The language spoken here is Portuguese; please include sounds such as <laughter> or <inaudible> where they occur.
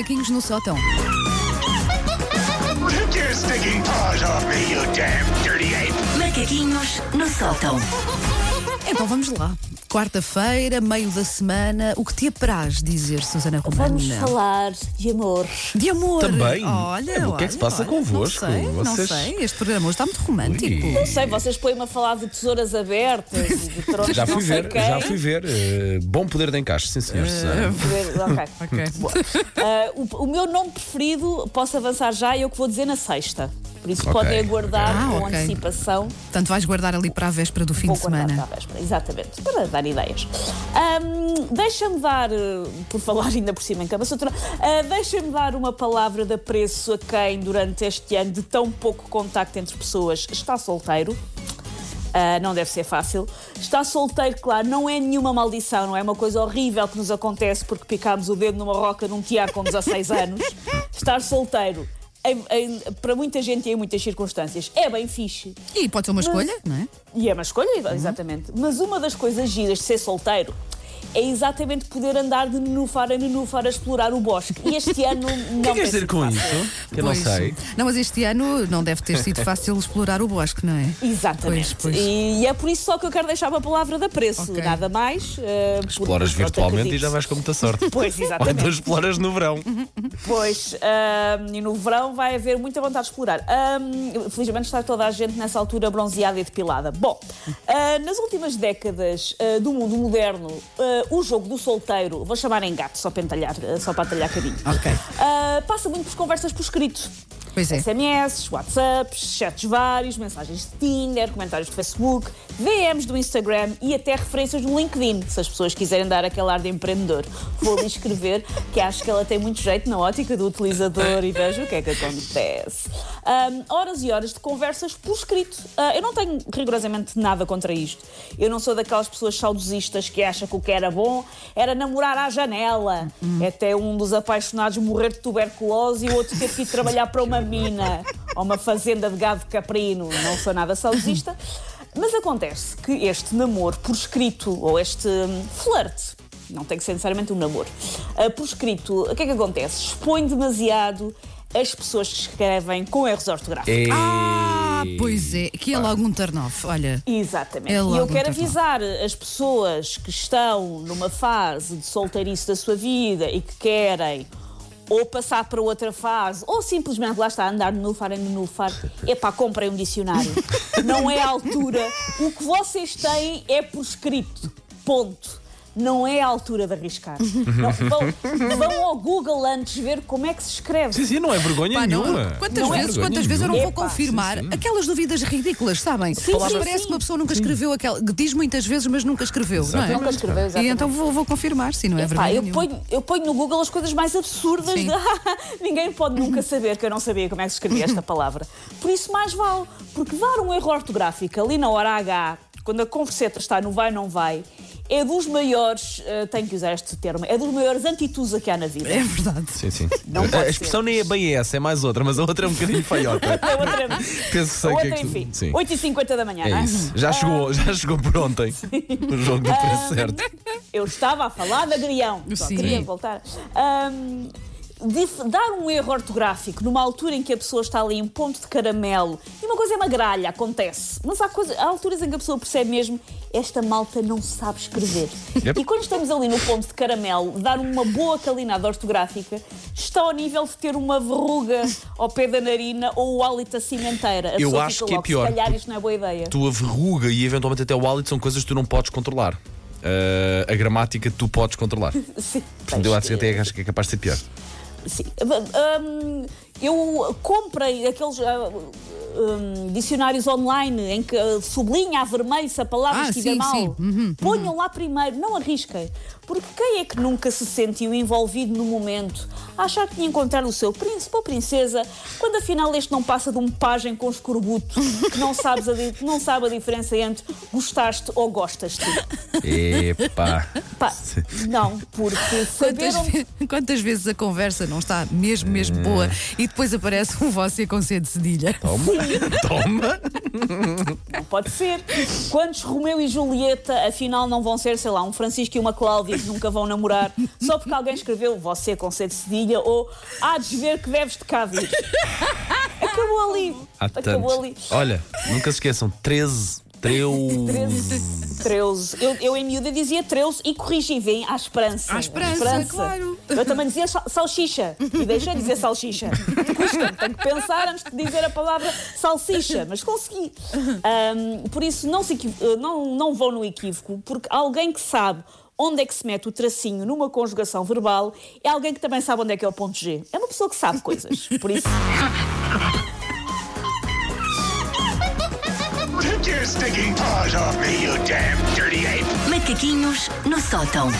macaquinhos no sótão. Macaquinhos no sótão. Então vamos lá. Quarta-feira, meio da semana, o que te apraz dizer, Susana Vamos Romana? falar de amor. De amor. Também? Olha, É, o que é que se passa olha, convosco? Não sei, Vocês- não sei. Este programa hoje está muito romântico. Ui. Não sei, vocês põem-me a falar de tesouras abertas e de tronos Já de fui ver, quem. já fui ver. eh, bom poder de encaixe, sim senhor. <laughs> Ver- ok. Ok. Ah, o, o meu nome preferido, posso avançar já, é o que vou dizer na sexta. Por isso Ok, podem aguardar ok. com Ah, ok. antecipação. Portanto, vais guardar ali para a véspera do fim Vou de semana. para a véspera, exatamente, para dar ideias. Ahm, deixa-me dar, eh, por falar ainda por cima em cama sutura, ah, deixa-me dar uma palavra de apreço a quem, durante este ano de tão pouco contacto entre pessoas, está solteiro. Ah, não deve ser fácil. Está solteiro, claro, não é nenhuma maldição, não é uma coisa horrível que nos acontece porque picámos o dedo numa roca num tiago com 16 anos. <laughs> Estar solteiro, em- em- para muita gente e em muitas circunstâncias, é bem fixe. E pode ser uma escolha, não é? E é uma escolha, exatamente. Mas uma das coisas giras de ser solteiro é exatamente poder andar de nenúfar a nenúfar a explorar o bosque. E este ano <laughs> não O que é queres dizer com fácil. isso? Que eu não sei. Não, mas este ano não deve ter sido fácil explorar o bosque, não é? Exatamente. Pois, pois. E é por isso só que eu quero deixar uma palavra de apreço. Ok. Nada mais. eh, porque, Exploras pronto, virtualmente e já vais com muita sorte. <laughs> Pois, Ou então exatamente. exploras no verão. Pois, ahm, e no verão vai haver muita vontade de explorar. Ahm, felizmente está toda a gente nessa altura bronzeada e depilada. Bom, ah, nas últimas décadas ah, do mundo moderno, ah, o jogo do solteiro, vou chamar em gato, só para entalhar, ah, só para atalhar caminho, Ok. ah, passa muito por conversas por escrito. Pois é. SMS, WhatsApps, chats vários, mensagens de Tinder, comentários do Facebook, VMs do Instagram e até referências no LinkedIn, se as pessoas quiserem dar aquele ar de empreendedor. Vou-lhe escrever que acho que ela tem muito jeito na ótica do utilizador e vejo o que é que acontece. Ahm, horas e horas de conversas por escrito. Ah, eu não tenho rigorosamente nada contra isto. Eu não sou daquelas pessoas saudosistas que acham que o que era bom era namorar à janela. Até um dos apaixonados morrer de tuberculose e o outro ter que ir trabalhar para uma mina ou uma fazenda de gado caprino. Não sou nada saudosista. Mas acontece que este namoro por escrito, ou este hum, flerte, não tem que ser necessariamente um namoro, ah, por escrito, o que é que acontece? Expõe demasiado as pessoas que escrevem com erros ortográficos. Ei, Ah, pois é. Que é logo um turn-off. Olha. Exatamente. É e eu um quero turn-off. avisar as pessoas que estão numa fase de solteirice da sua vida e que querem ou passar para outra fase, ou simplesmente lá está, andar de nufar em nufar, <laughs> epá, comprem um dicionário. <laughs> Não é a altura. O que vocês têm é por escrito. Ponto. Não é a altura de arriscar. Não, vão, vão ao Google antes ver como é que se escreve. Sim, sim, não é vergonha Pá, não, nenhuma. quantas Não é vezes, vergonha quantas vezes eu não vou Epá, confirmar aquelas dúvidas ridículas, sabem? Sim, sim, Parece sim. que uma pessoa nunca escreveu aquela. Diz muitas vezes, mas nunca escreveu, não é? Nunca escreveu, E exatamente. então vou, vou confirmar, se não é vergonha. eu, nenhuma. ponho, eu ponho no Google as coisas mais absurdas. Sim. De... <laughs> Ninguém pode nunca saber que eu não sabia como é que se escrevia esta <laughs> palavra. Por isso, mais vale. Porque dar um erro ortográfico ali na hora H, quando a converseta está no vai, não vai, é dos maiores, eh, tenho que usar este termo, é dos maiores antitusa que há na vida. É verdade. Sim, sim. Não a expressão nem é bem essa, é mais outra, mas a outra é um bocadinho feiota. A <laughs> outra, Penso a que outra é que tu- enfim, Sim. 8h50 da manhã, não É é? isso. Já chegou, já chegou por ontem. O jogo do preço certo. Eu estava a falar de agrião. Só Sim. queria voltar. Dif- dar um erro ortográfico numa altura em que a pessoa está ali em ponto de caramelo e uma coisa é uma gralha, acontece. Mas há, coisa, há alturas em que a pessoa percebe mesmo esta malta não sabe escrever. Yep. E quando estamos ali no ponto de caramelo, dar uma boa calinada ortográfica está ao nível de ter uma verruga ao pé da narina ou o hálito da cimenteira. A Eu acho que é logo, pior, Se calhar isto não é boa ideia. Tu a verruga e eventualmente até o hálito são coisas que tu não podes controlar. Ah, a gramática tu podes controlar. <laughs> Sim, Portanto, eu acho que até acho que é capaz de ser pior. Sim. Hum, eu comprei aqueles ah, hum, dicionários online em que sublinha a vermelho se a palavra Ah, estiver sim, mal. sim. Uhum, Ponham lá primeiro, não arrisquem. Porque quem é que nunca se sentiu envolvido no momento a achar que tinha encontrado o seu príncipe ou princesa, quando afinal este não passa de um pajem com escorbuto que não, sabes a não sabe a diferença entre gostaste ou gostas-te? Epá. Pá, não, porque saber Quantas, onde ve- quantas vezes a conversa não está mesmo, mesmo boa e depois aparece um você com C de cedilha? Toma, <laughs> toma. Não pode ser. Quantos Romeu e Julieta, afinal, não vão ser, sei lá, um Francisco e uma Cláudia que nunca vão namorar só porque alguém escreveu você com C de cedilha ou há de ver que deves de cá vir. Acabou ali. Há Acabou tantos. ali. Olha, nunca se esqueçam, 13. 13. <laughs> 13. Treuze. Eu, eu em miúda dizia treuze e corrigi, vem à esperança. À esperança, claro. Eu também dizia sal- salsicha e deixei de dizer salsicha. Custa-me, tenho que pensar antes de dizer a palavra salsicha, mas consegui. Ahm, por isso, não, se eh, não, não vou no equívoco, porque alguém que sabe onde é que se mete o tracinho numa conjugação verbal é alguém que também sabe onde é que é o ponto G. É uma pessoa que sabe coisas. Por isso, Take your paws off me, you damn dirty ape! Macaquinhos no sótão.